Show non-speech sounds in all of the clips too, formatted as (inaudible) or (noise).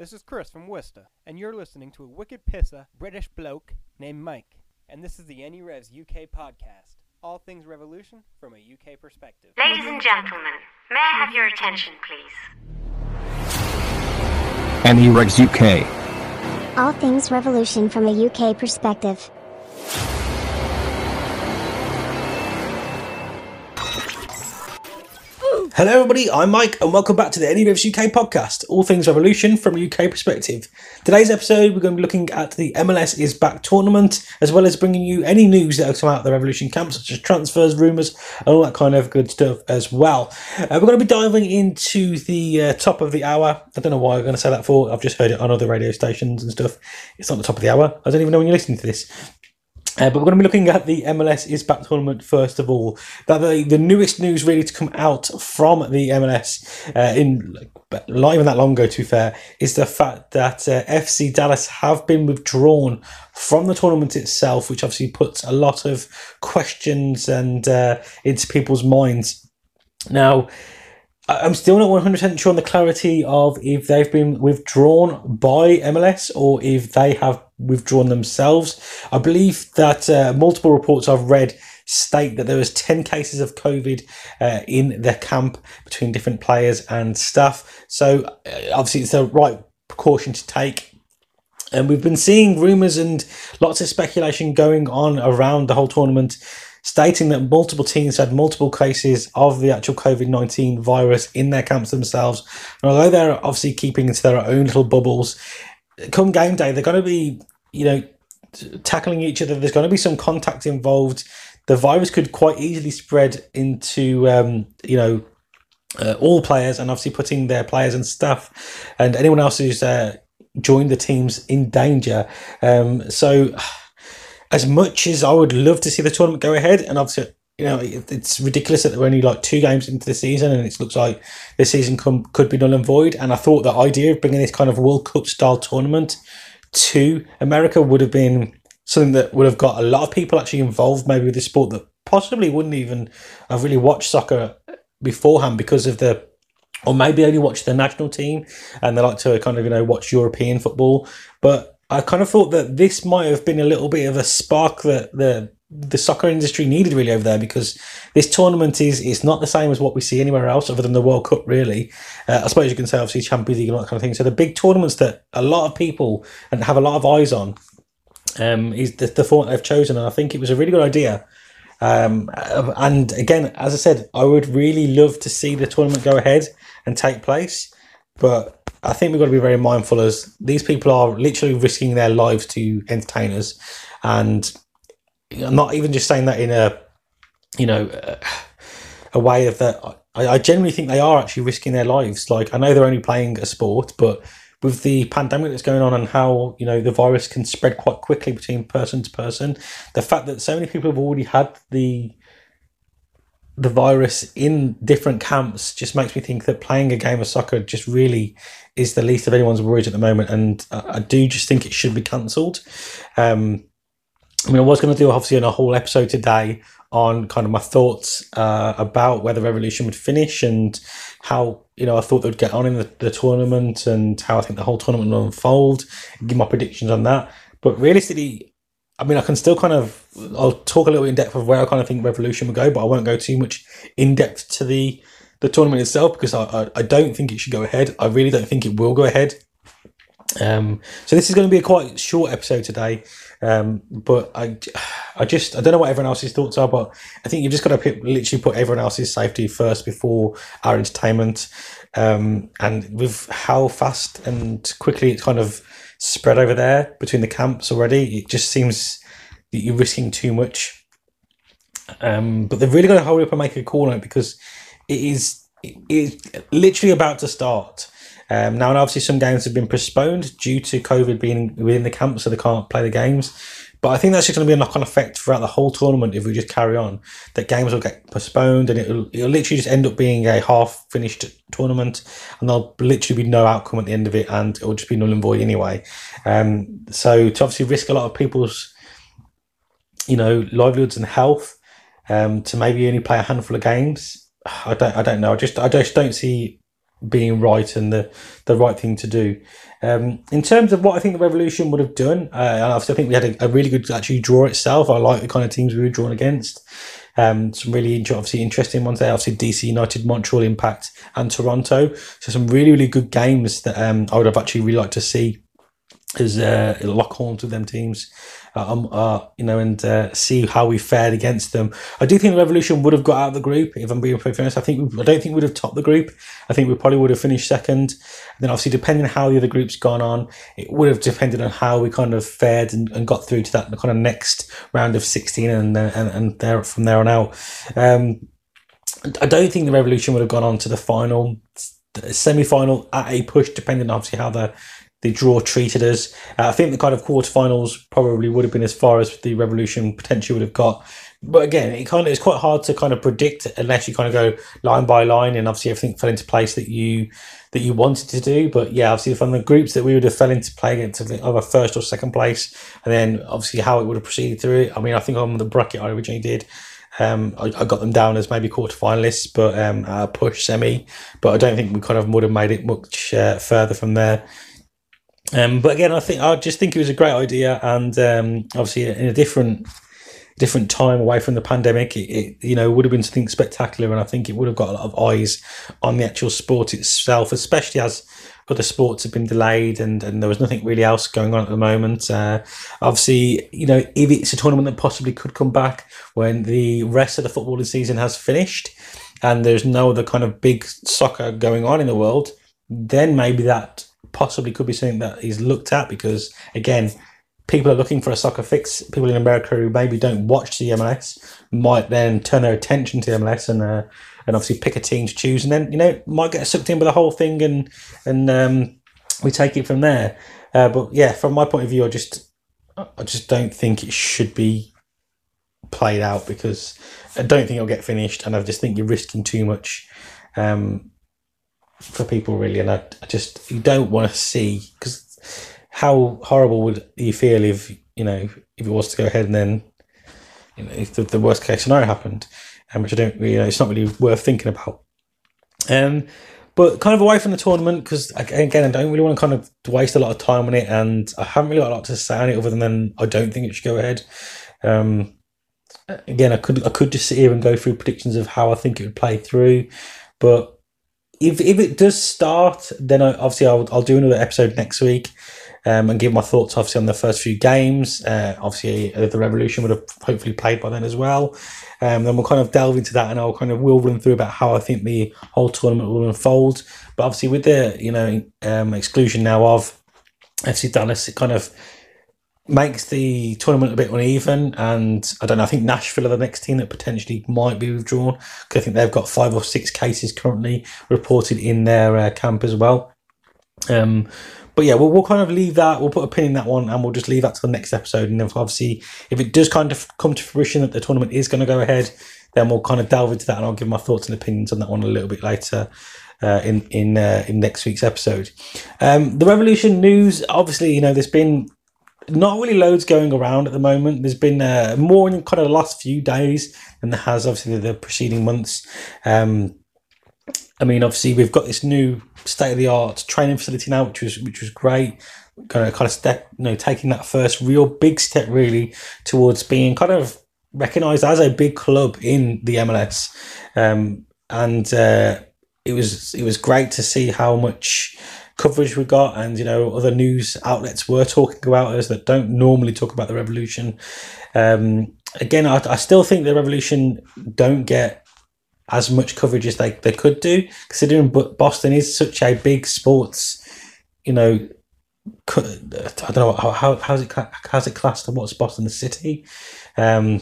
This is Chris from Worcester, and you're listening to a wicked pisser British bloke named Mike. And this is the NERevs UK podcast. All things revolution from a UK perspective. Ladies and gentlemen, may I have your attention, please? NERevs UK. All things revolution from a UK perspective. Hello, everybody. I'm Mike, and welcome back to the NERevs UK podcast, all things revolution from a UK perspective. Today's episode, we're going to be looking at the MLS is back tournament, as well as bringing you any news that has come out of the Revolution camp, such as transfers, rumours, and all that kind of good stuff as well. Uh, we're going to be diving into the uh, top of the hour. I don't know why I'm going to say that for. I've just heard it on other radio stations and stuff. It's not the top of the hour. I don't even know when you're listening to this. Uh, but we're going to be looking at the MLS is back tournament first of all. That the, the newest news really to come out from the MLS uh, in not even that long ago, to be fair, is the fact that uh, FC Dallas have been withdrawn from the tournament itself, which obviously puts a lot of questions and uh, into people's minds. Now, I'm still not 100% sure on the clarity of if they've been withdrawn by MLS or if they have withdrawn themselves. I believe that uh, multiple reports I've read state that there was 10 cases of COVID uh, in the camp between different players and staff. So uh, obviously it's the right precaution to take. And we've been seeing rumours and lots of speculation going on around the whole tournament stating that multiple teams had multiple cases of the actual COVID 19 virus in their camps themselves. And although they're obviously keeping into their own little bubbles, come game day, they're going to be, you know, tackling each other. There's going to be some contact involved. The virus could quite easily spread into, um, you know, uh, all players and obviously putting their players and staff and anyone else who's uh, joined the teams in danger. Um, so as much as I would love to see the tournament go ahead, and obviously, you know, it's ridiculous that we're only like two games into the season, and it looks like this season come, could be null and void. And I thought the idea of bringing this kind of World Cup style tournament to America would have been something that would have got a lot of people actually involved, maybe with the sport that possibly wouldn't even have really watched soccer beforehand because of the or maybe only watch the national team and they like to kind of you know watch European football. But I kind of thought that this might have been a little bit of a spark that the the soccer industry needed really over there because this tournament is is not the same as what we see anywhere else other than the World Cup really. Uh, I suppose you can say obviously Champions League and all that kind of thing. So the big tournaments that a lot of people and have a lot of eyes on um, is the, the format they've chosen, and I think it was a really good idea. Um, and again, as I said, I would really love to see the tournament go ahead and take place, but I think we've got to be very mindful as these people are literally risking their lives to entertain us, and I'm not even just saying that in a, you know, a way of that. I, I generally think they are actually risking their lives. Like I know they're only playing a sport, but with the pandemic that's going on and how you know the virus can spread quite quickly between person to person, the fact that so many people have already had the the virus in different camps just makes me think that playing a game of soccer just really is the least of anyone's worries at the moment, and I, I do just think it should be cancelled. Um, I mean, I was going to do obviously in a whole episode today on kind of my thoughts uh, about where the revolution would finish and how you know I thought they'd get on in the, the tournament and how I think the whole tournament will unfold. Give my predictions on that, but realistically, I mean, I can still kind of I'll talk a little bit in depth of where I kind of think Revolution will go, but I won't go too much in depth to the the tournament itself because I, I, I don't think it should go ahead. I really don't think it will go ahead. Um, so this is going to be a quite short episode today, um, but I, I just I don't know what everyone else's thoughts are, but I think you've just got to put, literally put everyone else's safety first before our entertainment. Um, and with how fast and quickly it's kind of spread over there between the camps already. It just seems that you're risking too much. Um, but they've really got to hurry up and make a call on it because it is it is literally about to start. Um, now, and obviously, some games have been postponed due to COVID being within the camp, so they can't play the games. But I think that's just going to be a knock on effect throughout the whole tournament if we just carry on. That games will get postponed and it'll, it'll literally just end up being a half finished tournament and there'll literally be no outcome at the end of it and it'll just be null and void anyway. Um, so to obviously risk a lot of people's, you know, livelihoods and health um, to maybe only play a handful of games, I don't, I don't know. I just, I just don't see being right and the the right thing to do. Um, in terms of what I think the Revolution would have done, uh, I think we had a, a really good actually draw itself. I like the kind of teams we were drawn against. Um, some really obviously interesting ones there. Obviously DC United, Montreal Impact, and Toronto. So some really really good games that um, I would have actually really liked to see as uh, lock horns with them teams, uh, um, uh, you know, and uh, see how we fared against them. I do think the Revolution would have got out of the group. If I'm being perfectly honest, I think I don't think we would have topped the group. I think we probably would have finished second. And then obviously, depending on how the other groups gone on, it would have depended on how we kind of fared and, and got through to that kind of next round of sixteen and uh, and, and there from there on out. Um, I don't think the Revolution would have gone on to the final, semi final at a push, depending obviously how the the draw treated us. Uh, I think the kind of quarterfinals probably would have been as far as the Revolution potentially would have got. But again, it kind of it's quite hard to kind of predict unless you kind of go line by line, and obviously everything fell into place that you that you wanted to do. But yeah, obviously from the groups that we would have fell into play against either first or second place, and then obviously how it would have proceeded through it. I mean, I think on the bracket I originally did. Um, I, I, got them down as maybe quarterfinalists, but um, uh, push semi. But I don't think we kind of would have made it much uh, further from there. Um, but again, I think I just think it was a great idea, and um, obviously in a different different time away from the pandemic, it, it, you know would have been something spectacular, and I think it would have got a lot of eyes on the actual sport itself, especially as other sports have been delayed and, and there was nothing really else going on at the moment. Uh, obviously, you know, if it's a tournament that possibly could come back when the rest of the footballing season has finished and there's no other kind of big soccer going on in the world, then maybe that possibly could be something that is looked at because again people are looking for a soccer fix. People in america who maybe don't watch the mls might then turn their attention to the mls and uh, and obviously pick a team to choose. And then you know might get sucked in by the whole thing and and um, we take it from there. Uh, but yeah from my point of view i just i just don't think it should be played out because i don't think it'll get finished and i just think you're risking too much um, for people really, and I, I just you don't want to see because how horrible would you feel if you know if it was to go ahead and then you know if the, the worst case scenario happened, um, which I don't you know it's not really worth thinking about. Um, but kind of away from the tournament because again I don't really want to kind of waste a lot of time on it, and I haven't really got a lot to say on it other than then I don't think it should go ahead. Um, again, I could I could just sit here and go through predictions of how I think it would play through, but if if it does start, then I, obviously I'll I'll do another episode next week. Um, and give my thoughts obviously on the first few games. Uh, obviously, uh, the Revolution would have hopefully played by then as well. Um, then we'll kind of delve into that, and I'll kind of will run through about how I think the whole tournament will unfold. But obviously, with the you know um, exclusion now of FC Dallas, it kind of makes the tournament a bit uneven. And I don't know. I think Nashville are the next team that potentially might be withdrawn because I think they've got five or six cases currently reported in their uh, camp as well. Um, but yeah, we'll, we'll kind of leave that. We'll put a pin in that one, and we'll just leave that to the next episode. And then obviously, if it does kind of come to fruition that the tournament is going to go ahead, then we'll kind of delve into that, and I'll give my thoughts and opinions on that one a little bit later. Uh, in in uh, in next week's episode, um, the revolution news. Obviously, you know, there's been not really loads going around at the moment. There's been uh, more in kind of the last few days than there has obviously the preceding months. Um, I mean, obviously we've got this new state of the art training facility now, which was which was great. Kind of kind of step, you know, taking that first real big step really towards being kind of recognised as a big club in the MLS, um, and uh, it was it was great to see how much coverage we got, and you know other news outlets were talking about us that don't normally talk about the revolution. Um, again, I, I still think the revolution don't get as much coverage as they, they could do, considering Boston is such a big sports, you know. I don't know how, how how's it how's it classed and what's Boston the city, um,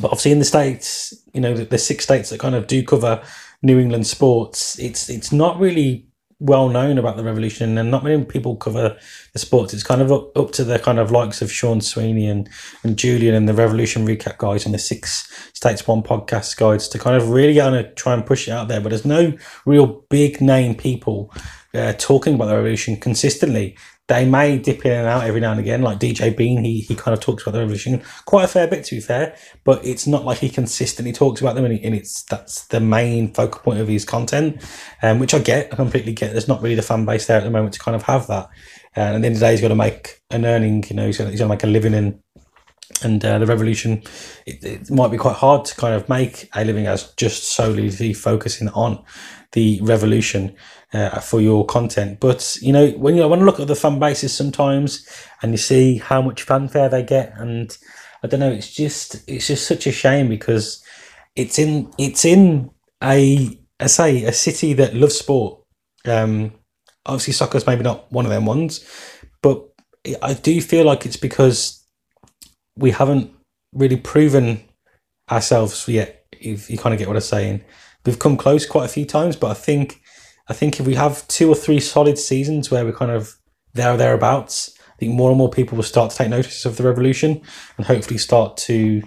but obviously in the states, you know, the, the six states that kind of do cover New England sports, it's it's not really well known about the revolution and not many people cover the sports it's kind of up, up to the kind of likes of sean sweeney and, and julian and the revolution recap guys and the six states one podcast guides to kind of really kind of try and push it out there but there's no real big name people uh, talking about the revolution consistently. They may dip in and out every now and again, like DJ Bean. He he kind of talks about the revolution quite a fair bit, to be fair. But it's not like he consistently talks about them, and, he, and it's that's the main focal point of his content, um, which I get, I completely get. There's not really the fan base there at the moment to kind of have that. And at the end of the day, he's got to make an earning. You know, he's got to make a living in and uh, the revolution it, it might be quite hard to kind of make a living as just solely focusing on the revolution uh, for your content but you know when you when I look at the fan bases sometimes and you see how much fanfare they get and I don't know it's just it's just such a shame because it's in it's in a I say a city that loves sport um obviously soccer's maybe not one of them ones but I do feel like it's because we haven't really proven ourselves yet. If you kind of get what I'm saying, we've come close quite a few times, but I think I think if we have two or three solid seasons where we're kind of there or thereabouts, I think more and more people will start to take notice of the revolution and hopefully start to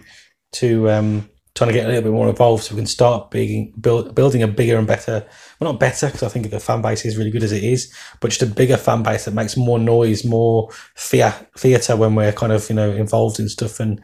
to um, trying to get a little bit more involved so we can start being, build, building a bigger and better well not better because i think the fan base is really good as it is but just a bigger fan base that makes more noise more theatre when we're kind of you know involved in stuff. And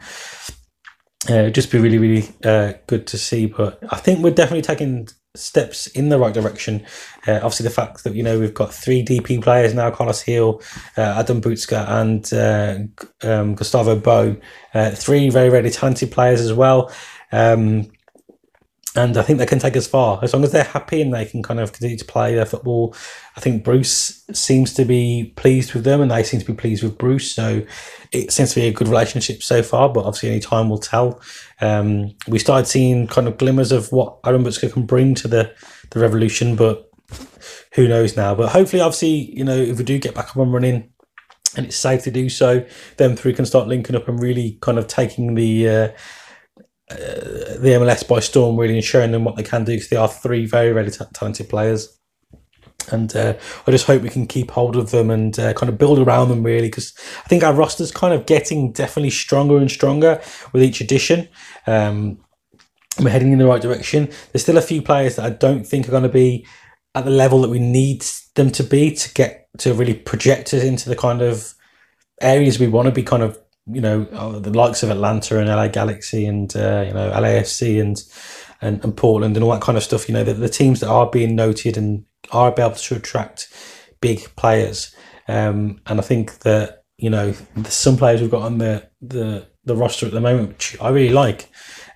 uh, just be really really uh, good to see. But i think we're definitely taking steps in the right direction. Uh, obviously, the fact that you know we've got three DP players now: Carlos Gil, uh, Adam Buksa, and uh, um, Gustavo Bou. Uh, three very very talented players as well. Um, and I think they can take us far as long as they're happy and they can kind of continue to play their football. I think Bruce seems to be pleased with them, and they seem to be pleased with Bruce. So it seems to be a good relationship so far. But obviously, any time will tell. Um, we started seeing kind of glimmers of what Adam Buksa can bring to the the revolution, but who knows now? But hopefully, obviously, you know, if we do get back up and running, and it's safe to do so, then three can start linking up and really kind of taking the. Uh, the MLS by storm, really, and showing them what they can do because they are three very, very t- talented players. And uh, I just hope we can keep hold of them and uh, kind of build around them, really, because I think our roster's kind of getting definitely stronger and stronger with each addition. Um, we're heading in the right direction. There's still a few players that I don't think are going to be at the level that we need them to be to get to really project us into the kind of areas we want to be kind of you know uh, the likes of Atlanta and LA Galaxy and uh, you know LAFC and, and and Portland and all that kind of stuff. You know the, the teams that are being noted and are able to attract big players. Um, and I think that you know some players we've got on the the the roster at the moment, which I really like.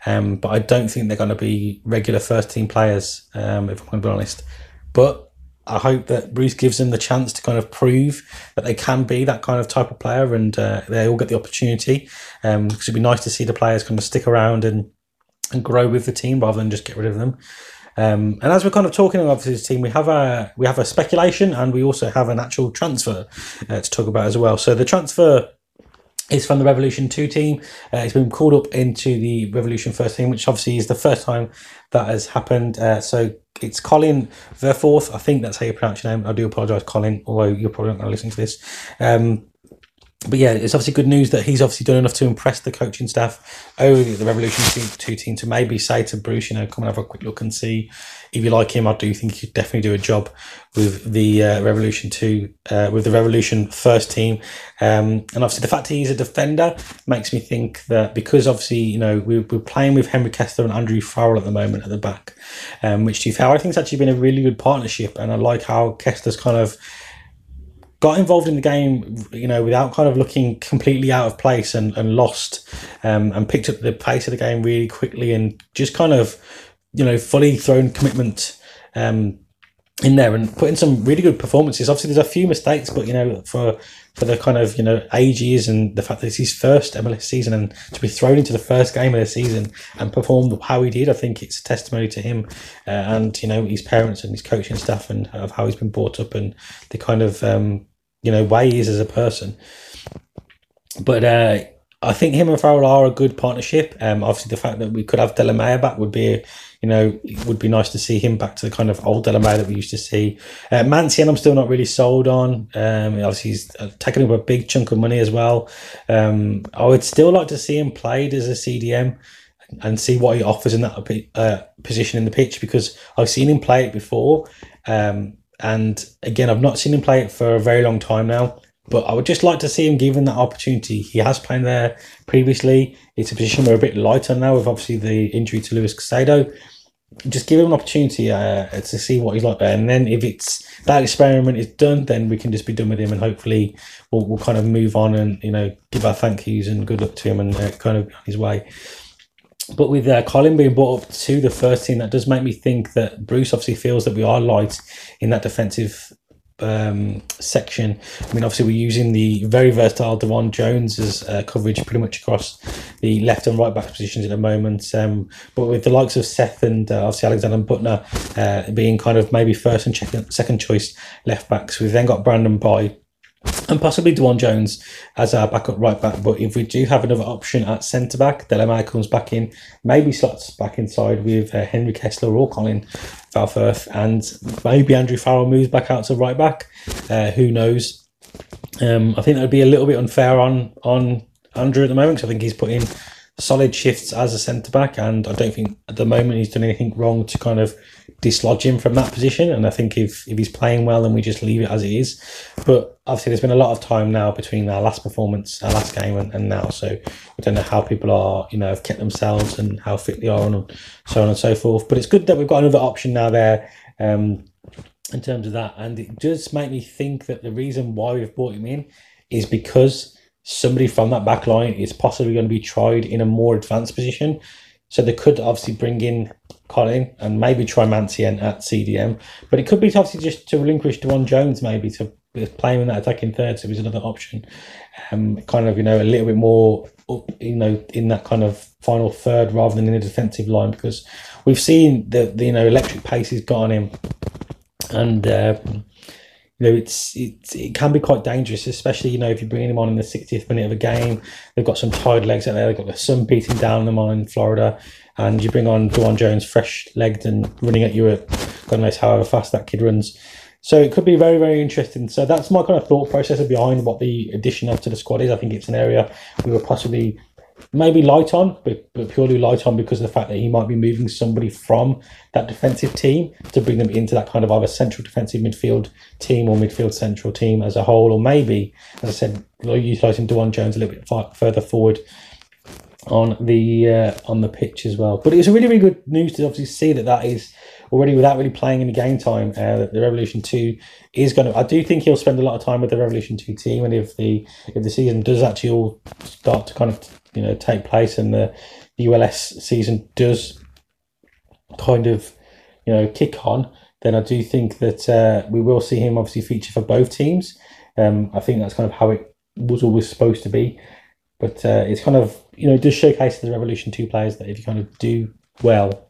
Um, but I don't think they're going to be regular first team players, um, if I'm going to be honest. But I hope that Bruce gives them the chance to kind of prove that they can be that kind of type of player, and uh, they all get the opportunity. Um, because it'd be nice to see the players kind of stick around and and grow with the team rather than just get rid of them. Um, and as we're kind of talking about this team, we have a we have a speculation and we also have an actual transfer uh, to talk about as well. So the transfer is from the Revolution 2 team. Uh, he's been called up into the Revolution first team, which obviously is the first time that has happened. Uh, so it's Colin Verfurth. I think that's how you pronounce your name. I do apologise, Colin, although you're probably not going to listen to this. Um, but yeah, it's obviously good news that he's obviously done enough to impress the coaching staff over the Revolution team, 2 team to maybe say to Bruce, you know, come and have a quick look and see if you like him. I do think he could definitely do a job with the uh, Revolution 2, uh, with the Revolution first team. Um, and obviously, the fact he's a defender makes me think that because obviously, you know, we're, we're playing with Henry Kessler and Andrew Farrell at the moment at the back, um, which to be fair, I think it's actually been a really good partnership. And I like how Kessler's kind of got involved in the game, you know, without kind of looking completely out of place and, and lost, um, and picked up the pace of the game really quickly and just kind of, you know, fully thrown commitment um, in there and put in some really good performances. Obviously, there's a few mistakes, but you know, for for the kind of you know ages and the fact that it's his first MLS season and to be thrown into the first game of the season and perform how he did, I think it's a testimony to him uh, and you know his parents and his coaching staff and of how he's been brought up and the kind of um, you know way he is as a person. But uh, I think him and Farrell are a good partnership. Um, obviously, the fact that we could have Delamea back would be, you know, would be nice to see him back to the kind of old Delamea that we used to see. Uh, Mancienne, I'm still not really sold on. Um, obviously, he's uh, taken up a big chunk of money as well. Um, I would still like to see him played as a CDM and see what he offers in that uh, position in the pitch because I've seen him play it before. Um, and again, I've not seen him play it for a very long time now. But I would just like to see him given that opportunity. He has played there previously. It's a position we're a bit lighter now with obviously the injury to Luis Caicedo. Just give him an opportunity uh, to see what he's like there, and then if it's that experiment is done, then we can just be done with him, and hopefully we'll, we'll kind of move on and you know give our thank yous and good luck to him and uh, kind of his way. But with uh, Colin being brought up to the first team, that does make me think that Bruce obviously feels that we are light in that defensive um, section. I mean, obviously, we're using the very versatile DeJuan Jones as uh, coverage pretty much across the left and right back positions at the moment. Um, but with the likes of Seth and uh, obviously Alexander Büttner uh, being kind of maybe first and second, choice left backs, we've then got Brandon Bye and possibly DeJuan Jones as our backup right back. But if we do have another option at centre back, Delamea comes back in, maybe slots back inside with uh, Henry Kessler or Colin Verfurth, and maybe Andrew Farrell moves back out to right back. Uh, who knows? Um, I think that would be a little bit unfair on on Andrew at the moment because I think he's put in solid shifts as a centre back, and I don't think at the moment he's done anything wrong to kind of dislodge him from that position. And I think if, if he's playing well, then we just leave it as it is. But obviously, there's been a lot of time now between our last performance, our last game, and, and now. So we don't know how people are, you know, have kept themselves and how fit they are, and so on and so forth. But it's good that we've got another option now there. Um, in terms of that, and it does make me think that the reason why we've brought him in is because somebody from that back line is possibly going to be tried in a more advanced position. So they could obviously bring in Colin and maybe try Mancienne at CDM. But it could be obviously just to relinquish DeJuan Jones maybe to play him in that attacking third. So was another option. Um, kind of, you know, a little bit more, you know, in that kind of final third rather than in the defensive line because we've seen the, the you know, electric pace he's got on him. And, uh, you know, it's, it's it can be quite dangerous, especially you know if you're bringing him on in the 60th minute of a game. They've got some tired legs out there. They've got the sun beating down on them on in Florida, and you bring on DeJuan Jones, fresh legged and running at you at God knows however fast that kid runs. So it could be very very interesting. So that's my kind of thought process behind what the addition of to the squad is. I think it's an area we were possibly maybe light on, but, but purely light on because of the fact that he might be moving somebody from that defensive team to bring them into that kind of either central defensive midfield team or midfield central team as a whole, or maybe, as I said, utilising DeJuan Jones a little bit far, further forward on the uh, on the pitch as well. But it's a really really good news to obviously see that that is already without really playing any game time. Uh, the Revolution Two is going to. I do think he'll spend a lot of time with the Revolution Two team, and if the if the season does actually all start to kind of you know take place and the USL season does kind of you know kick on, then I do think that uh, we will see him obviously feature for both teams. Um, I think that's kind of how it was always supposed to be, but uh, it's kind of you know it does showcase the Revolution Two players that if you kind of do well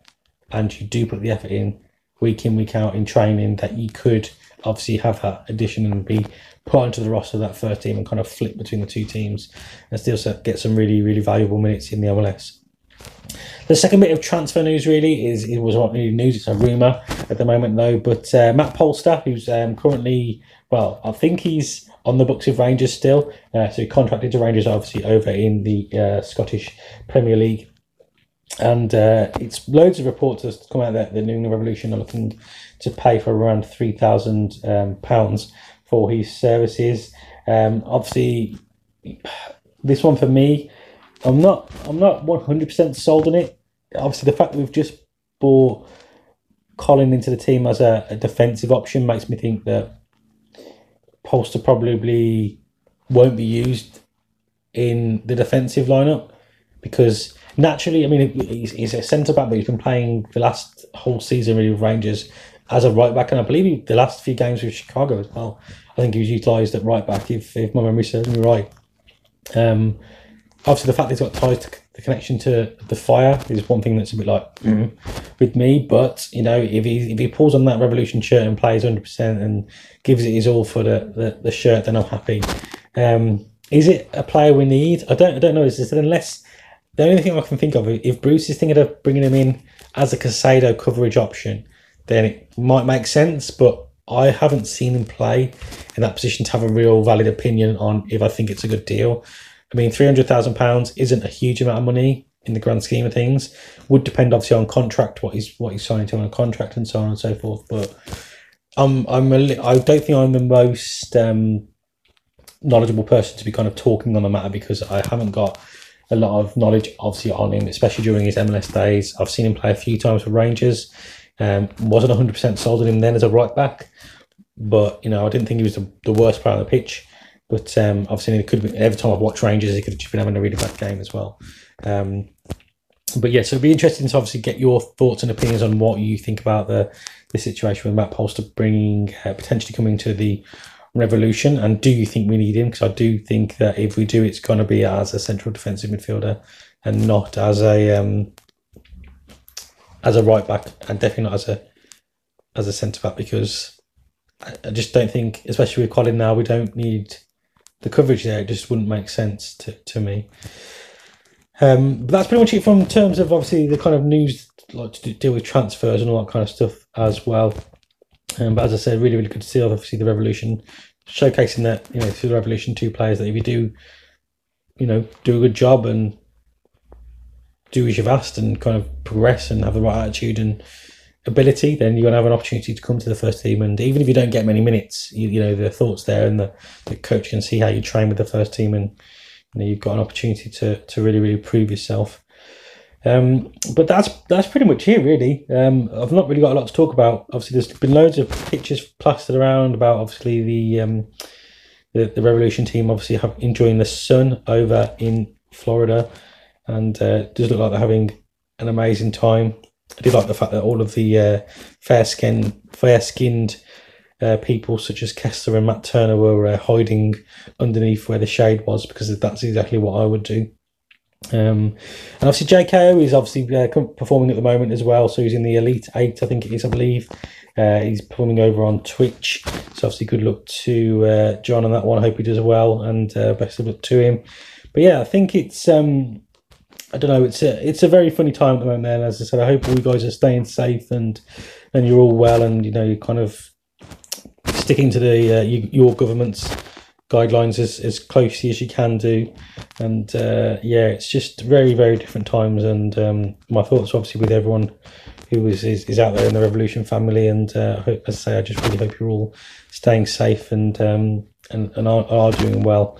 and you do put the effort in week in week out in training, that you could obviously have that addition and be put onto the roster of that first team and kind of flip between the two teams and still get some really, really valuable minutes in the MLS. The second bit of transfer news really is it was not really news; it's a rumor at the moment though. But uh, Matt Polster, who's um, currently well, I think he's on the books of Rangers still, uh, so he contracted to Rangers obviously over in the uh, Scottish Premier League, and uh, it's loads of reports that's come out that the New England Revolution are looking to pay for around three thousand um, pounds for his services. Um, obviously, this one for me, I'm not I'm not 100 percent sold on it. Obviously, the fact that we've just bought Colin into the team as a, a defensive option makes me think that Polster probably won't be used in the defensive lineup because naturally, I mean, he's, he's a centre back, but he's been playing the last whole season really with Rangers as a right back, and I believe he, the last few games with Chicago as well. I think he was utilised at right back, if, if my memory serves me right. Um, obviously, the fact he's got ties to the connection to the fire is one thing that's a bit like mm, with me. But you know, if he if he pulls on that Revolution shirt and plays hundred percent and gives it his all for the, the, the shirt, then I'm happy. Um, is it a player we need? I don't I don't know. Is it unless the only thing I can think of if Bruce is thinking of bringing him in as a Caicedo coverage option, then it might make sense. But I haven't seen him play in that position to have a real valid opinion on if I think it's a good deal. I mean, three hundred thousand pounds isn't a huge amount of money in the grand scheme of things. Would depend obviously on contract, what he's what he's signing to on a contract, and so on and so forth. But I'm I'm I don't think I'm the most um, knowledgeable person to be kind of talking on the matter because I haven't got a lot of knowledge obviously on him, especially during his MLS days. I've seen him play a few times for Rangers. Um, wasn't 100 percent sold on him then as a right back, but you know I didn't think he was the, the worst player on the pitch. But um, obviously, it could be, every time I've watched Rangers, he could have been having a really bad game as well. Um, but yeah, so it'd be interesting to obviously get your thoughts and opinions on what you think about the the situation with Matt Polster bringing uh, potentially coming to the revolution, and do you think we need him? Because I do think that if we do, it's going to be as a central defensive midfielder and not as a um, as a right back, and definitely not as a as a centre back because I, I just don't think, especially with Colin now, we don't need the coverage there. It just wouldn't make sense to to me. Um, but that's pretty much it from terms of obviously the kind of news like to deal with transfers and all that kind of stuff as well. Um, but as I said, really, really good to see obviously the revolution showcasing that you know through the revolution two players that if you do, you know, do a good job and do as you've asked and kind of progress and have the right attitude and ability, then you're going to have an opportunity to come to the first team. And even if you don't get many minutes, you, you know the thoughts there and the, the coach can see how you train with the first team and you know, you've got an opportunity to to really really prove yourself. Um, but that's that's pretty much it, really. Um, I've not really got a lot to talk about. Obviously, there's been loads of pictures plastered around about obviously the um, the, the Revolution team obviously have enjoying the sun over in Florida, and uh, does look like they're having an amazing time. I do like the fact that all of the uh, fair skin fair skinned uh, people such as Kessler and Matt Turner were uh, hiding underneath where the shade was because that's exactly what I would do. Um, and obviously JKO is obviously uh, performing at the moment as well. So he's in the Elite Eight, I think it is, I believe. Uh, he's performing over on Twitch. So obviously good luck to John on that one. I hope he does well and best of luck to him. But yeah, I think it's um, I don't know. It's a it's a very funny time at the moment. Then, as I said, I hope all you guys are staying safe and and you're all well and you know you're kind of sticking to the uh, you, your government's guidelines as, as closely as you can do. And uh, yeah, it's just very, very different times. And um, my thoughts, obviously, with everyone who is, is, is out there in the Revolution family. And uh, I hope, as I say, I just really hope you're all staying safe and um, and, and are, are doing well.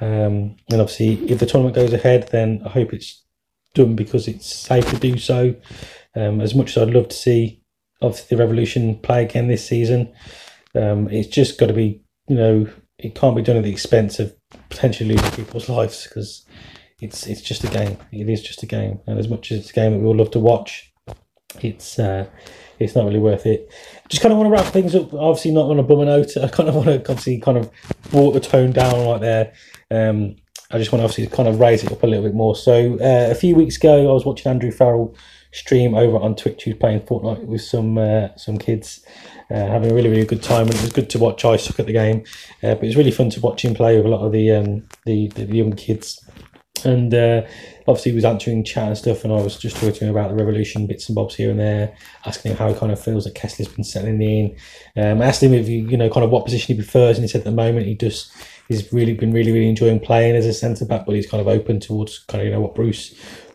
Um, and obviously, if the tournament goes ahead, then I hope it's done because it's safe to do so. Um, as much as I'd love to see, obviously, the Revolution play again this season, um, it's just got to be, you know, it can't be done at the expense of potentially losing people's lives because it's it's just a game. It is just a game, and as much as it's a game that we all love to watch, it's uh, it's not really worth it. Just kind of want to wrap things up. Obviously, not on a bummer note. (laughs) I kind of want to obviously kind of brought the tone down right there. Um, I just want to obviously kind of raise it up a little bit more. So uh, a few weeks ago, I was watching Andrew Farrell stream over on Twitch. He was playing Fortnite with some uh, some kids, uh, having a really really good time. And it was good to watch Isaac at the game, uh, but it was really fun to watch him play with a lot of the um, the, the young kids. And uh, obviously, he was answering chat and stuff, and I was just talking to him about the revolution bits and bobs here and there, asking him how he kind of feels that Kessler's been settling in. Um, I asked him if you, you know, kind of what position he prefers, and he said at the moment he just he's really been really really enjoying playing as a centre back, but he's kind of open towards kind of you know what Bruce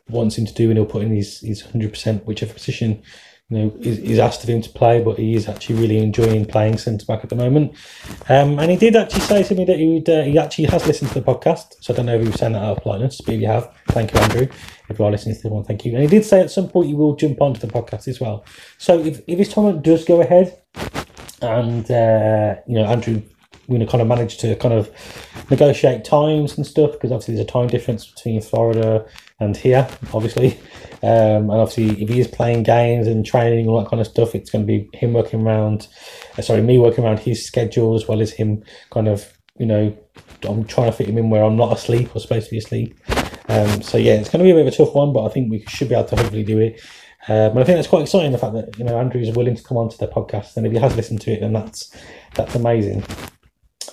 wants him to do, and he'll put in his his hundred percent whichever position you know asked of him to play. But he is actually really enjoying playing centre back at the moment. Um, and he did actually say to me that he would, uh, he actually has listened to the podcast. So I don't know if you've sent that out of politeness, but if you have, thank you, Andrew. If you are listening to the one, thank you. And he did say at some point you will jump onto the podcast as well. So if if his tournament does go ahead, and uh, you know Andrew going to kind of manage to kind of negotiate times and stuff because obviously there's a time difference between Florida and here, obviously. Um, and obviously, if he is playing games and training all that kind of stuff, it's going to be him working around, uh, sorry, me working around his schedule as well as him kind of, you know, I'm trying to fit him in where I'm not asleep or supposed to be asleep. Um, so yeah, it's going to be a bit of a tough one, but I think we should be able to hopefully do it. Um, and I think that's quite exciting the fact that you know Andrew is willing to come onto the podcast, and if he has listened to it, then that's that's amazing.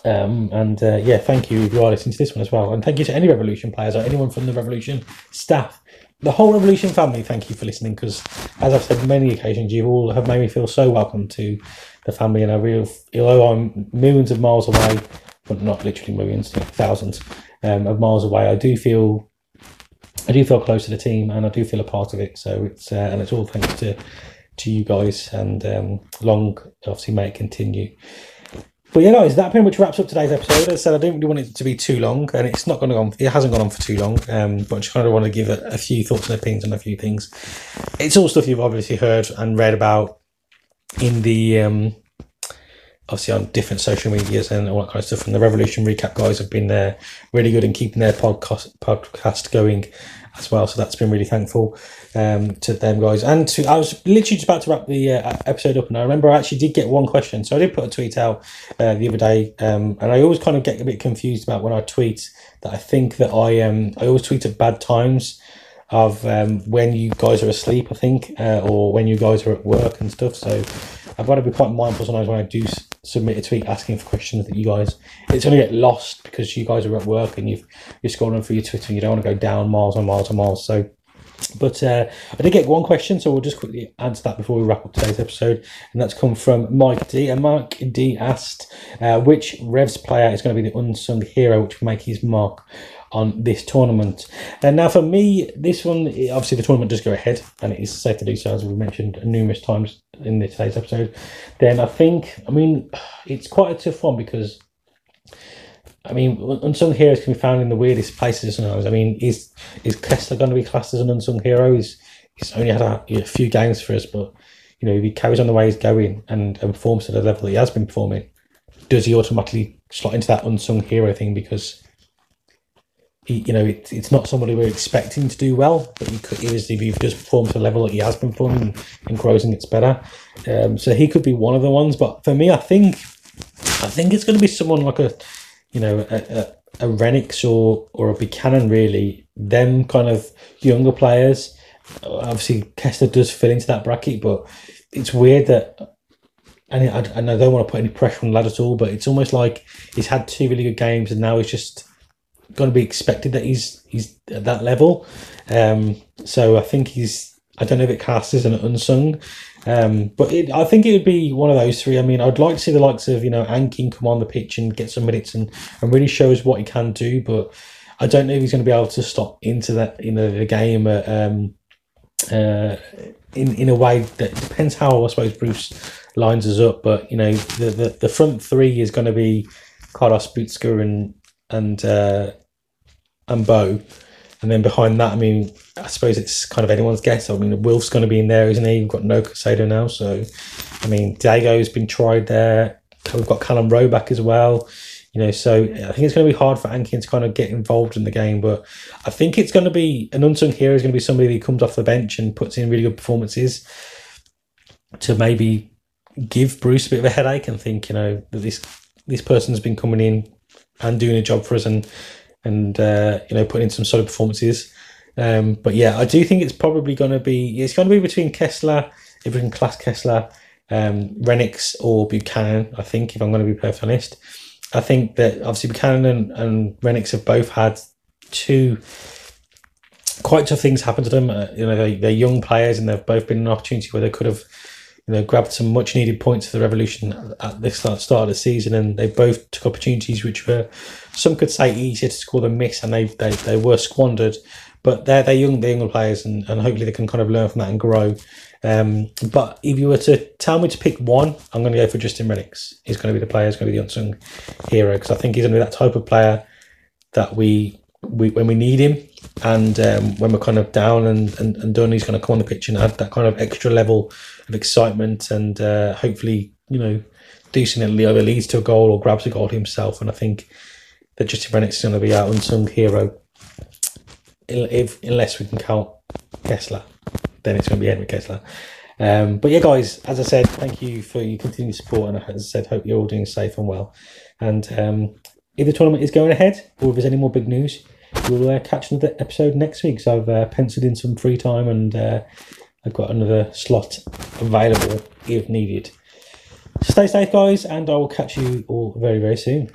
Um, and uh, yeah, thank you if you are listening to this one as well. And thank you to any Revolution players or anyone from the Revolution staff, the whole Revolution family. Thank you for listening because, as I've said many occasions, you all have made me feel so welcome to the family. And I really, although I'm millions of miles away, but not literally millions, thousands um, of miles away, I do feel. I do feel close to the team, and I do feel a part of it. So it's uh, and it's all thanks to to you guys, and um, long obviously may it continue. But yeah, guys, that pretty much wraps up today's episode. As I said, I didn't really want it to be too long, and it's not going to go on. It hasn't gone on for too long. Um, but I just kind of want to give a, a few thoughts and opinions on a few things. It's all stuff you've obviously heard and read about in the um, obviously on different social medias and all that kind of stuff. And the Revolution Recap guys have been there really good in keeping their podcast podcast going as well. So that's been really thankful um, to them guys. And to I was literally just about to wrap the uh, episode up, and I remember I actually did get one question. So I did put a tweet out uh, the other day, um, and I always kind of get a bit confused about when I tweet that I think that I um I always tweet at bad times of um, when you guys are asleep, I think, uh, or when you guys are at work and stuff. So I've got to be quite mindful sometimes when I do s- submit a tweet asking for questions that you guys, it's going to get lost because you guys are at work and you've, you're scrolling through your Twitter and you don't want to go down miles and miles and miles. So, but uh, I did get one question, so we'll just quickly answer that before we wrap up today's episode. And that's come from Mike D. And Mike D asked uh, which Revs player is going to be the unsung hero which will make his mark on this tournament. And now, for me, this one obviously the tournament does go ahead, and it is safe to do so, as we mentioned numerous times in this today's episode. Then I think, I mean, (sighs) it's quite a tough one because. I mean, unsung heroes can be found in the weirdest places sometimes. I mean, is is Kessler going to be classed as an unsung hero? He's, he's only had a, a few games for us, but you know, if he carries on the way he's going and, and performs to the level he has been performing, does he automatically slot into that unsung hero thing because he, you know, it, it's not somebody we're expecting to do well, but he could, is if he just performs to the level that he has been performing and grows and gets better. Um, so he could be one of the ones. But for me, I think, I think it's going to be someone like a, you know, a, a, a Rennicks or or a Buchanan. Really, them kind of younger players. Obviously, Kessler does fit into that bracket, but it's weird that and I, and I don't want to put any pressure on lad at all, but it's almost like he's had two really good games and now he's just going to be expected that he's he's at that level. Um, so I think he's I don't know if it casts as an unsung, um, but it, I think it would be one of those three. I mean, I'd like to see the likes of you know Angking come on the pitch and get some minutes and, and really show us what he can do, but I don't know if he's going to be able to stop into that you know the game. Uh, um, uh, in in a way that depends how I suppose Bruce lines us up, but you know the the, the front three is going to be Carlos Buksa and and uh, and Bou, and then behind that, I mean, I suppose it's kind of anyone's guess. I mean, Wilf's going to be in there, isn't he? We've got no Caicedo now, so I mean, Diego's been tried there. We've got Kelyn Rowe back as well. You know, so I think it's going to be hard for Angking to kind of get involved in the game, but I think it's going to be an unsung hero is going to be somebody that comes off the bench and puts in really good performances to maybe give Bruce a bit of a headache and think, you know, that this this person's been coming in and doing a job for us and and uh, you know putting in some solid performances. Um, but yeah, I do think it's probably going to be it's going to be between Kessler, if we can class Kessler, um, Rennicks or Buchanan. I think if I'm going to be perfectly honest, I think that obviously Buchanan and, and Rennicks have both had two quite tough things happen to them. Uh, you know, they, they're young players and they've both been an opportunity where they could have, you know, grabbed some much needed points for the Revolution at the start, of the season. And they both took opportunities which were, some could say, easier to score than miss, and they, they, they were squandered. But they're, they're young, they're younger players, and, and hopefully they can kind of learn from that and grow. Um, but if you were to tell me to pick one, I'm going to go for Justin Rennicks. He's going to be the player, he's going to be the unsung hero because I think he's going to be that type of player that we, we when we need him and um, when we're kind of down and, and, and done, he's going to come on the pitch and add that kind of extra level of excitement and uh, hopefully, you know, something either leads to a goal or grabs a goal himself. And I think that Justin Rennicks is going to be our unsung hero if, unless we can count Kessler then it's going to be Henrik Kessler. Um, but yeah, guys, as I said, thank you for your continued support, and as I said, hope you're all doing safe and well. And um, if the tournament is going ahead, or if there's any more big news, we'll uh, catch another episode next week. So I've uh, penciled in some free time, and uh, I've got another slot available if needed. Stay safe, guys, and I will catch you all very, very soon.